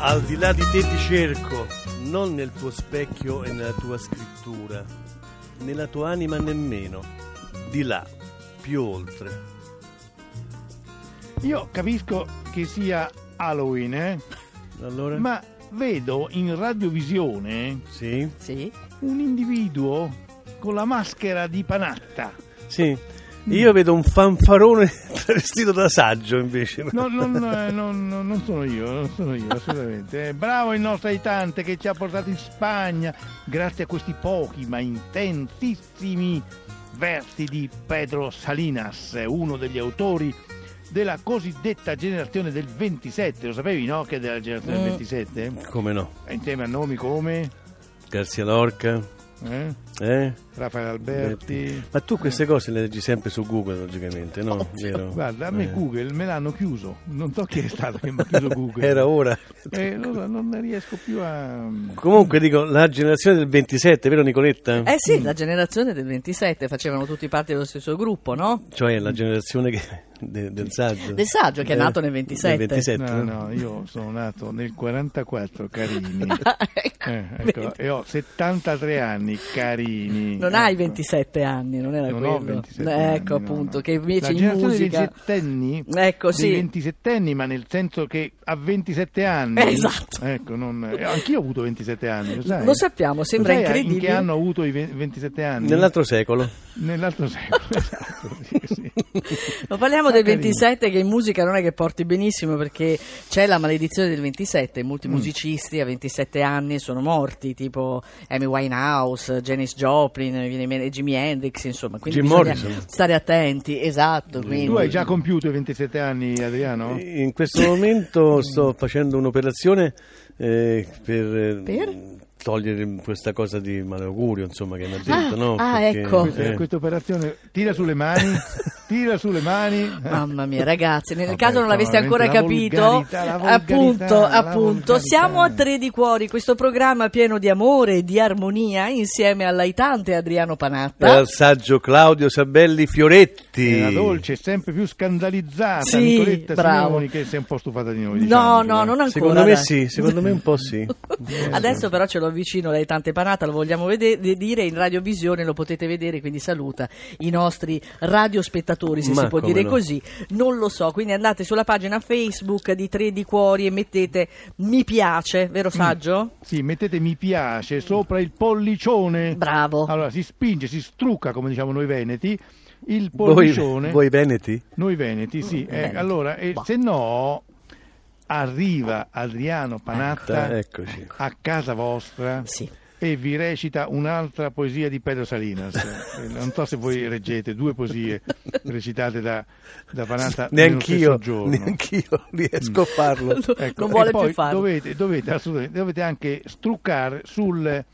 Al di là di te ti cerco, non nel tuo specchio e nella tua scrittura, nella tua anima nemmeno, di là, più oltre. Io capisco che sia Halloween, eh? Allora? ma vedo in radiovisione Sì? Sì? un individuo con la maschera di panatta. Sì. Io vedo un fanfarone vestito da saggio invece. No, non, eh, non- non- non sono io, non sono io, assolutamente. Eh, Bravo il nostro aiutante che ci ha portato in Spagna, grazie a questi pochi ma intensissimi versi di Pedro Salinas, uno degli autori della cosiddetta generazione del 27. Lo sapevi, no? Che è della generazione Mm. del 27? Come no? E Insieme a nomi come Garzia Lorca, eh? eh? Raffaele Alberti. Ma tu queste cose le leggi sempre su Google, logicamente, no? Vero? Guarda, a me Eh. Google me l'hanno chiuso. Non so chi è stato che mi ha chiuso Google. Era ora. Eh, non, so, non ne riesco più a. Comunque dico, la generazione del 27, vero Nicoletta? Eh sì, la generazione del 27 facevano tutti parte dello stesso gruppo, no? Cioè la generazione che- de- del saggio. Del saggio che è Eh, nato nel 27. Nel 27. No, no, io sono nato nel 44, carini. ecco. Eh, ecco, e ho 73 anni, carini. Non hai Ecco. 27 anni, non era Non quello. ho 27 Eh, anni, ecco no, appunto, no. che invece La in musica... dei ventenni, Ecco, dei sì. 27 anni, ma nel senso che a 27 anni. Esatto. Ecco, non, eh, anch'io ho avuto 27 anni, lo sai? Lo sappiamo, sembra Lo sai In incredibile. che anno ho avuto i ve- 27 anni? Nell'altro secolo. Nell'altro secolo, esatto. sì, sì. Ma parliamo del carino. 27 che in musica non è che porti benissimo perché c'è la maledizione del 27, Mm. molti musicisti a 27 anni sono morti, tipo Amy Winehouse, Janis Joplin, Jimi Hendrix, insomma, quindi Jim bisogna Morrison. stare attenti, esatto, quindi... Tu hai già compiuto i 27 anni, Adriano? In questo momento sto facendo un'operazione eh, per, eh, Per? togliere questa cosa di malaugurio, insomma, che mi ha detto, Ah, no? ah, Perché, ecco. Questa, eh, questa operazione tira sulle mani, tira sulle mani. Mamma mia, ragazzi, nel Vabbè, caso non l'aveste ancora la capito, appunto, la appunto, siamo a Tre di Cuori, questo programma pieno di amore e di armonia insieme all'aitante Adriano e Panatta. al saggio Claudio Sabelli Fioretti. E la dolce, sempre più scandalizzata Sì, Nicoletta bravo. Simoni che si è un po' stufata di noi. No, diciamo, no, eh. non ancora. Secondo me sì, secondo me un po' sì. Adesso però ce lo avvicino l'aitante Panata, lo vogliamo vede- de- dire in radiovisione, lo potete vedere, quindi saluta i nostri radiospettatori, se Ma si può dire no. così. Non lo so, quindi andate sulla pagina Facebook di Tre di Cuori e mettete mi piace, vero saggio? Sì, mettete mi piace sopra il pollicione. Bravo. Allora si spinge, si strucca, come diciamo noi veneti, il Voi, pollicione. voi veneti? Noi veneti, sì. eh, Veneti. allora, e Boh. se no, arriva Adriano Panatta Eccoci. a casa vostra Sì. E vi recita un'altra poesia di Pedro Salinas. Eh, non so se voi reggete due poesie recitate da, da stesso Neanch'io, giorno. neanch'io riesco a farlo. Ecco, non vuole e poi più farlo. Dovete, dovete, assolutamente, dovete anche struccare sul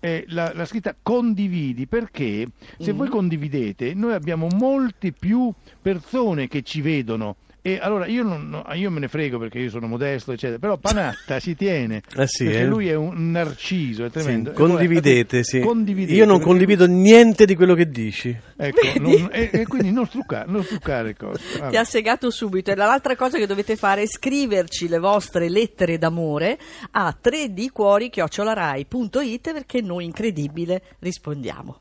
eh, la, la scritta condividi perché se Mm. voi condividete noi abbiamo molte più persone che ci vedono e allora io, non, no, io me ne frego perché io sono modesto eccetera però Panatta ci tiene Ah, sì, perché eh? lui è un narciso è tremendo Sì, E condividete, sì. condividete, Io non condivido niente di quello che dici. ecco, non- e, e quindi non struccare non struccare cose Vabbè. Ti ha segato subito e l'altra cosa che dovete fare è scriverci le vostre lettere d'amore a 3 di cuori chiocciolarai.it perché noi incredibile rispondiamo.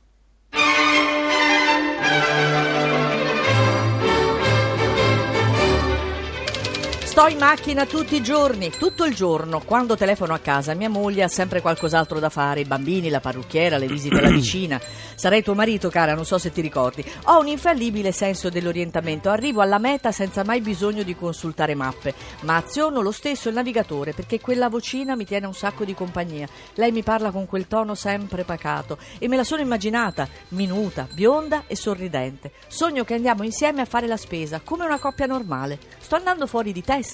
Sto in macchina tutti i giorni, tutto il giorno. Quando telefono a casa, mia moglie ha sempre qualcos'altro da fare: i bambini, la parrucchiera, le visite alla vicina. Sarei tuo marito, cara, non so se ti ricordi. Ho un infallibile senso dell'orientamento. Arrivo alla meta senza mai bisogno di consultare mappe, ma aziono lo stesso il navigatore perché quella vocina mi tiene un sacco di compagnia. Lei mi parla con quel tono sempre pacato e me la sono immaginata, minuta, bionda e sorridente. Sogno che andiamo insieme a fare la spesa, come una coppia normale. Sto andando fuori di testa?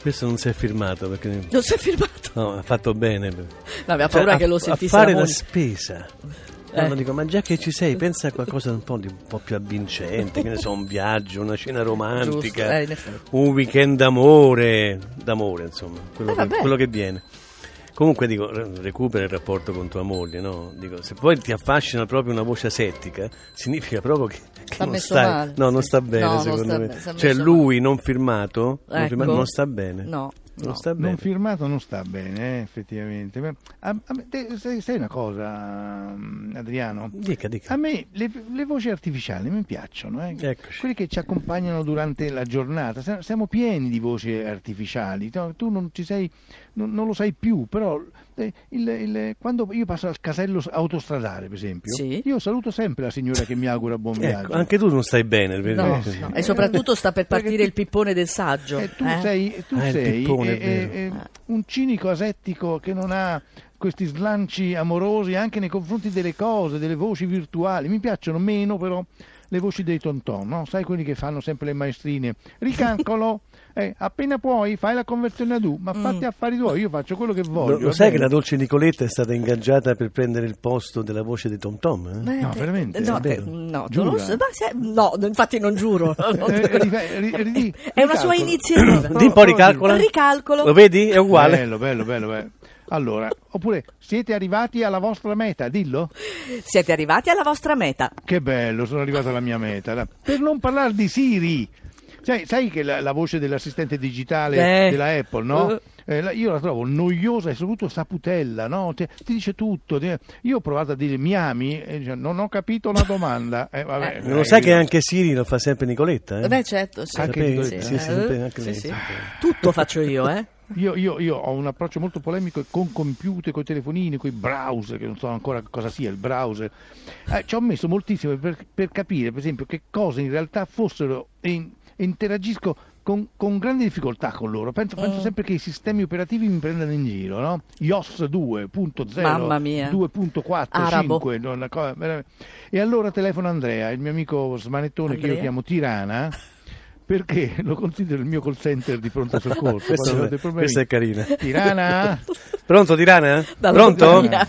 Questo non si è firmato perché Non si è firmato. no, ha fatto bene. No, aveva paura Cioè, che a- lo a sentisse fare la spesa. Eh. No, ma dico, ma già che ci sei, pensa a qualcosa un po', di, un po' più avvincente, che ne so, un viaggio, una cena romantica, Giusto, eh, un weekend d'amore, d'amore insomma, quello, Eh, che, vabbè. quello che viene. Comunque dico, re- recupera il rapporto con tua moglie, no? Dico, se poi ti affascina proprio una voce asettica, significa proprio che, che Sta non messo stai, male. no, non sta bene, No, non secondo sta me. sta cioè lui non firmato, non, Ecco. firmato, non sta bene. No, Non no. sta Non bene. firmato non sta bene, eh, effettivamente. Ma a- a te- sai, sai una cosa, mm, Adriano? Dica, dica. A me le, le voci artificiali mi piacciono, eh. Eccoci. quelle che ci accompagnano durante la giornata. Siamo- pieni di voci artificiali. Tu non ci sei, non, non lo sai più, però eh, il- il- quando io passo al casello autostradale, per esempio, Sì. io saluto sempre la signora che mi augura buon viaggio. Ecco, anche tu non stai bene? No, no. E soprattutto sta per partire tu- il pippone del saggio. Eh, tu eh? sei, tu Ah, sei pippone, eh, eh, eh, un cinico asettico che non ha questi slanci amorosi anche nei confronti delle cose, delle voci virtuali. Mi piacciono meno però le voci dei tonton, no? Sai quelli che fanno sempre le maestrine. Ricancolo, eh, appena puoi fai la conversione ad U, ma fatti affari tuoi, io faccio quello che voglio. Lo, lo sai che la dolce Nicoletta è stata ingaggiata per prendere il posto della voce di Tom Tom? eh? Beh, No, te- veramente? No, È te- no, tu Giura? non so- ma se- no, infatti non giuro. Eh, rife- ri- ri- È una sua iniziativa. Di un po' ricalcola. Ricalcolo. Lo vedi? È uguale. Bello, bello, bello, bello. Allora, oppure siete arrivati alla vostra meta, dillo. Siete arrivati alla vostra meta. Che bello, sono arrivato alla mia meta. Per non parlare di Siri. Sai, sai che la, la voce dell'assistente digitale Eh. della Apple, no? Eh. Eh, la- io la trovo noiosa e soprattutto saputella, no? Ti, ti dice tutto. ti- io ho provato a dire mi ami e dice, non ho capito una domanda. Eh, vabbè, Non lo eh, sai che io- anche Siri lo fa sempre Nicoletta? Eh? Beh, certo, sì. Anche? Nicoletta? Sì, sì, sempre- anche Sì, sì. Tutto faccio io, eh. Io, io- io ho un approccio molto polemico con computer, con i telefonini, con i browser, che non so ancora cosa sia il browser. Eh, ci ho messo moltissimo per, per capire, per esempio, che cosa in realtà fossero in- interagisco con, con grande difficoltà con loro. Penso, penso Mm. sempre che i sistemi operativi mi prendano in giro, no? iOS 2.0, Mamma mia. 2.4, Arabo. 5, no, una cosa veramente- e allora telefono Andrea, il mio amico smanettone che io Andrea? chiamo Tirana. Perché lo considero il mio call center di pronto soccorso. Problemi. questa è carina. Tirana? Pronto Tirana? Pronto? mia.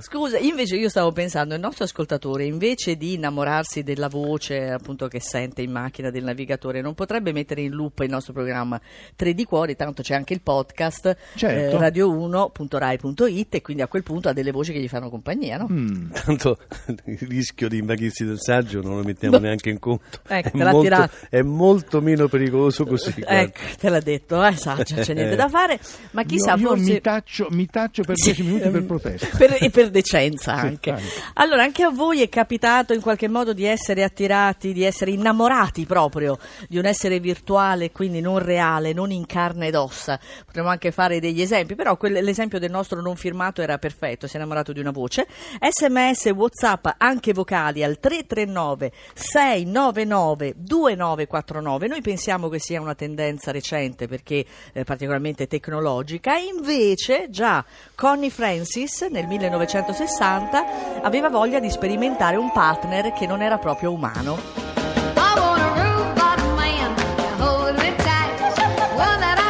Scusa, invece io stavo pensando, il nostro ascoltatore invece di innamorarsi della voce appunto che sente in macchina del navigatore, non potrebbe mettere in loop il nostro programma 3 di cuori, tanto c'è anche il podcast Certo. radio1.rai.it e quindi a quel punto ha delle voci che gli fanno compagnia, no? Mm. Tanto il rischio di invaghirsi del saggio non lo mettiamo No. neanche in conto. Ecco, è, molto, è molto meno pericoloso così. Ecco, te l'ha detto, eh, Saggio, c'è niente da fare, ma chissà, io, io forse... mi, taccio, mi taccio per Sì, 10 minuti per ehm, protesta. per- e per decenza anche. anche. Allora, anche a voi è capitato in qualche modo di essere attirati, di essere innamorati proprio di un essere virtuale, quindi non reale, non in carne ed ossa. Potremmo anche fare degli esempi, però l'esempio del nostro non firmato era perfetto, si è innamorato di una voce. SMS, WhatsApp, anche vocali al 339 699 2949. Noi pensiamo che sia una tendenza recente perché eh, particolarmente tecnologica, invece già Connie Francis nel 1960 aveva voglia di sperimentare un partner che non era proprio umano. To hold me tight. One that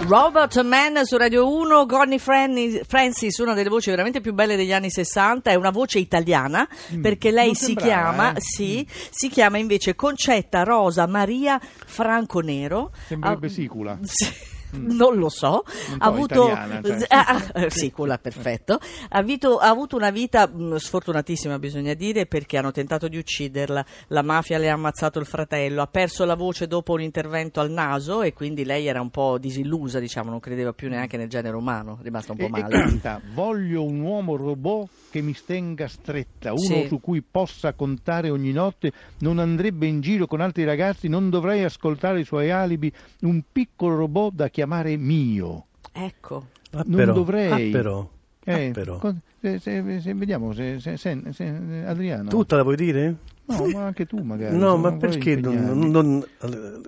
Robert Man su Radio 1, Connie Fran- Francis, una delle voci veramente più belle degli anni 60, è una voce italiana perché lei si sembrava, chiama, eh. sì, si chiama invece Concetta Rosa Maria Franco Nero. Sembrerebbe Ah, sicula. sì, Non lo so, ha avuto, italiana, cioè. Ah, ah, sì, quella perfetto. Ha avuto, ha avuto una vita mh, sfortunatissima, bisogna dire, perché hanno tentato di ucciderla. La mafia le ha ammazzato il fratello, ha perso la voce dopo un intervento al naso e quindi lei era un po' disillusa, diciamo, non credeva più neanche nel genere umano, è rimasta un po' E, e male. canta Voglio un uomo robot che mi stenga stretta, uno Sì. su cui possa contare ogni notte, non andrebbe in giro con altri ragazzi, non dovrei ascoltare i suoi alibi, un piccolo robot da chiamare mio. Ecco. Ah, Non però, dovrei. ah, però, ah, Eh, però. co- se- se- se- vediamo se, se- se- se- Adriano. Tu te la vuoi dire? No, ma anche tu magari. No, ma perché non, non- non-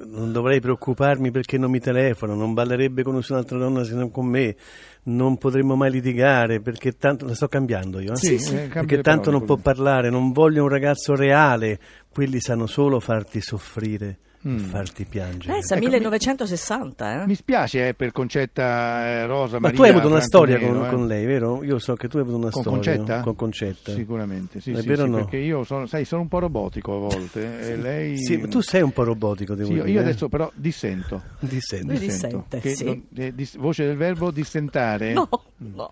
non dovrei preoccuparmi perché non mi telefono, non ballerebbe con nessun'altra donna se non con me, non potremmo mai litigare perché tanto la sto cambiando io. eh? Sì, sì. eh, perché tanto parole, non può parlare, non voglio un ragazzo reale, quelli sanno solo farti soffrire Mm. farti piangere. Eh, sa Ecco, 1960, eh? Mi spiace eh, per Concetta eh, Rosa Ma Maria tu hai avuto una storia con, eh. con lei, vero? Io so che tu hai avuto una Con storia Concetta? con Concetta. Sicuramente, sì, È sì, vero o sì, no? perché io sono, sai, sono un po' robotico a volte e lei... Sì, ma tu sei un po' robotico, devo Sì, io, dire. io eh? adesso però dissento. Dissenti. Lui dissento, dissente, che sì. non- eh, dis- voce del verbo dissentare. No, no.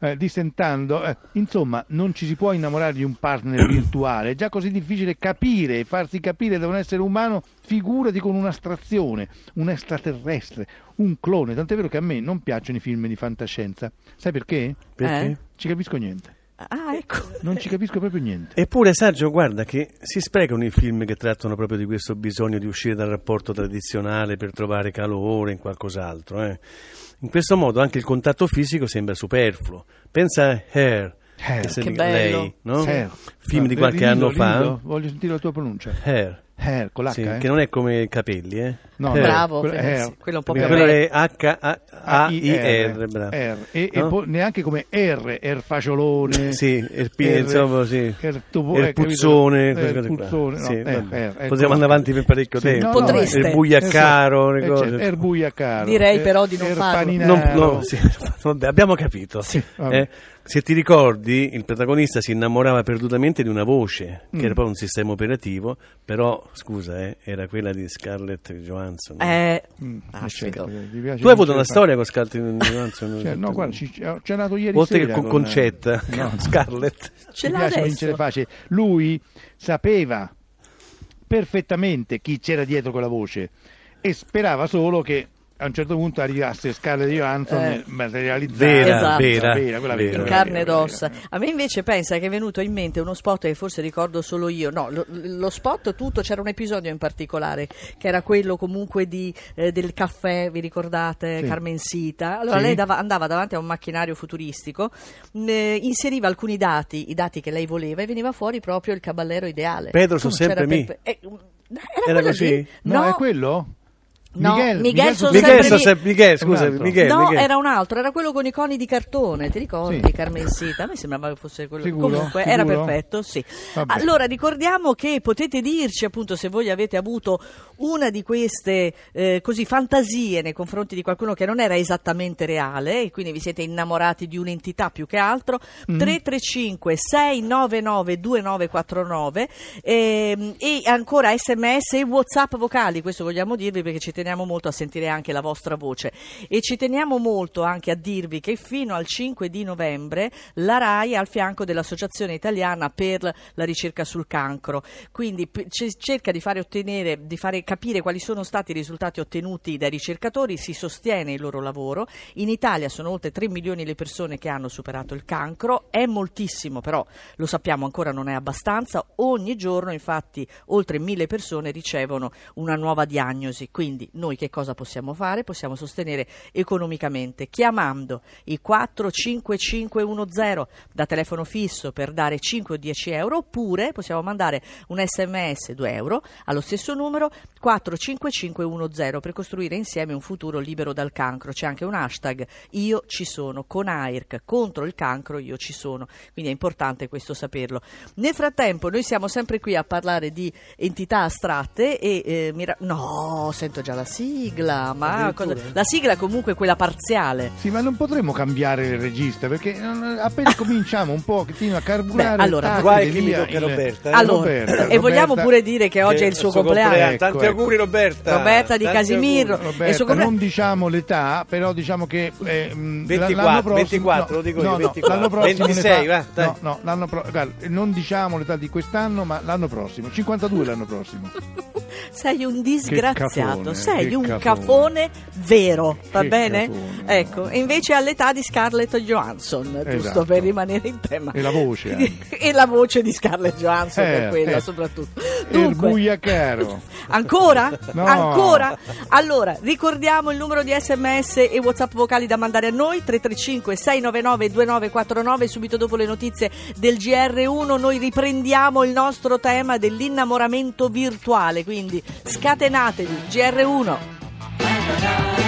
Eh, dissentando, eh, insomma, non ci si può innamorare di un partner virtuale, è già così difficile capire e farsi capire da un essere umano, figurati con un'astrazione, un extraterrestre, un clone, tant'è vero che a me non piacciono i film di fantascienza. Sai perché? Perché? Eh? Ci capisco niente, Ah, ecco. non ci capisco proprio niente. Eppure, Sergio, guarda che si sprecano i film che trattano proprio di questo bisogno di uscire dal rapporto tradizionale per trovare calore in qualcos'altro. eh. In questo modo anche il contatto fisico sembra superfluo. Pensa a Hair, Hair. che, Che bello. lei, no? Hair. film di No, qualche dillo, anno dillo, fa. Voglio sentire la tua pronuncia. Hair, Hair, con l'H, sì, eh? che non è come i capelli, eh? No, Hair. Bravo, quello- quello- sì, quello un po' Quello bello. è H-A-I-R. E, e No? poi neanche come R, R faciolone. Sì, il pi- R- insomma, sì. R- tubo- il eh, capito? puzzone, Eh, puzzone, no, Sì, eh, eh. Possiamo andare avanti per parecchio Sì, tempo. Triste. Il buiaccaro, Eh, cose. certo, er buiaccaro. Direi Eh, però di non er farlo. Non- no, sì, abbiamo capito. Eh, se ti ricordi, il protagonista si innamorava perdutamente di una voce, che Mm. era poi un sistema operativo, però, scusa, eh, era quella di Scarlett Johansson. Eh, Mm, ah, certo, piace tu hai avuto una fa- storia con Scarlett Johansson? Cioè, no, guarda, ci, c'è nato ieri Oltre che con Concetta, No. con Scarlett. Ce l'ha vincere facile. Lui sapeva perfettamente chi c'era dietro quella voce e sperava solo che a un certo punto arrivasse Scarlett Johansson Eh. materializzata. Vera, Esatto. vera, quella vera. in vera, carne vera, ed vera, ossa. vera. A me invece pensa che è venuto in mente uno spot che forse ricordo solo io. No, lo, lo spot tutto, c'era un episodio in particolare che era quello comunque di, eh, del caffè, vi ricordate? Sì. Carmensita. Allora Sì. lei dava- andava davanti a un macchinario futuristico, mh, eh, inseriva alcuni dati, i dati che lei voleva e veniva fuori proprio il caballero ideale. Pedro, sono sempre me. eh, era, Era così? lì? No, No, è quello? No, Miguel Miguel. Miguel, sempre Miguel, scusa. Miguel, no, era un altro, era quello con i coni di cartone, ti ricordi? Sì. Carmensita, a me sembrava che fosse quello. Sicuro? Comunque, era Sicuro? perfetto, sì. Vabbè. Allora, ricordiamo che potete dirci, appunto, se voi avete avuto una di queste eh, così fantasie nei confronti di qualcuno che non era esattamente reale e quindi vi siete innamorati di un'entità più che altro. Mm. 335 699 2949 ehm, e ancora sms e whatsapp vocali, questo vogliamo dirvi perché ci teniamo molto a sentire anche la vostra voce. E ci teniamo molto anche a dirvi che fino al 5 di novembre la RAI è al fianco dell'Associazione Italiana per la ricerca sul cancro, quindi c- cerca di fare, ottenere, di fare capire quali sono stati i risultati ottenuti dai ricercatori, si sostiene il loro lavoro, in Italia sono oltre 3 milioni le persone che hanno superato il cancro, è moltissimo però lo sappiamo ancora non è abbastanza, ogni giorno infatti oltre mille persone ricevono una nuova diagnosi, quindi noi che cosa possiamo fare? Possiamo sostenere economicamente chiamando i 45510 da telefono fisso per dare 5 o 10 euro oppure possiamo mandare un sms 2 euro allo stesso numero 45510 per costruire insieme un futuro libero dal cancro. C'è anche un hashtag io ci sono con AIRC contro il cancro io ci sono, quindi è importante questo saperlo. Nel frattempo noi siamo sempre qui a parlare di entità astratte e eh, mira- no, sento già la la sigla, ma cosa- la sigla comunque quella parziale. Sì, ma non potremmo cambiare il regista perché non- appena cominciamo un pochettino a carburare Beh, allora, tac, guai e chi mi tocca il- Roberta, eh. Allora, Roberta, e vogliamo Roberta- pure dire che oggi Che è il suo compleanno. Ecco, Tanti ecco. auguri Roberta. Roberta di Casimiro. suo Roberta, compleanno- non diciamo l'età, però diciamo che eh, mh, 24, l'anno prossimo, 24, lo dico io, no, no, 24. l'anno prossimo 26, l'età- va, no, no, l'anno pro- guarda, non diciamo l'età di quest'anno, ma l'anno prossimo, 52 l'anno prossimo. Sei un disgraziato, sei un cafone. cafone vero, va Che bene? cafone. Ecco, e invece all'età di Scarlett Johansson, giusto Esatto. per rimanere in tema. E la voce e la voce di Scarlett Johansson Eh, per quella eh. soprattutto. il Dunque, caro. Ancora? No. Ancora? Allora, ricordiamo il numero di sms e whatsapp vocali da mandare a noi 335 699 2949 subito dopo le notizie del GR1 noi riprendiamo il nostro tema dell'innamoramento virtuale quindi scatenatevi GR1 1.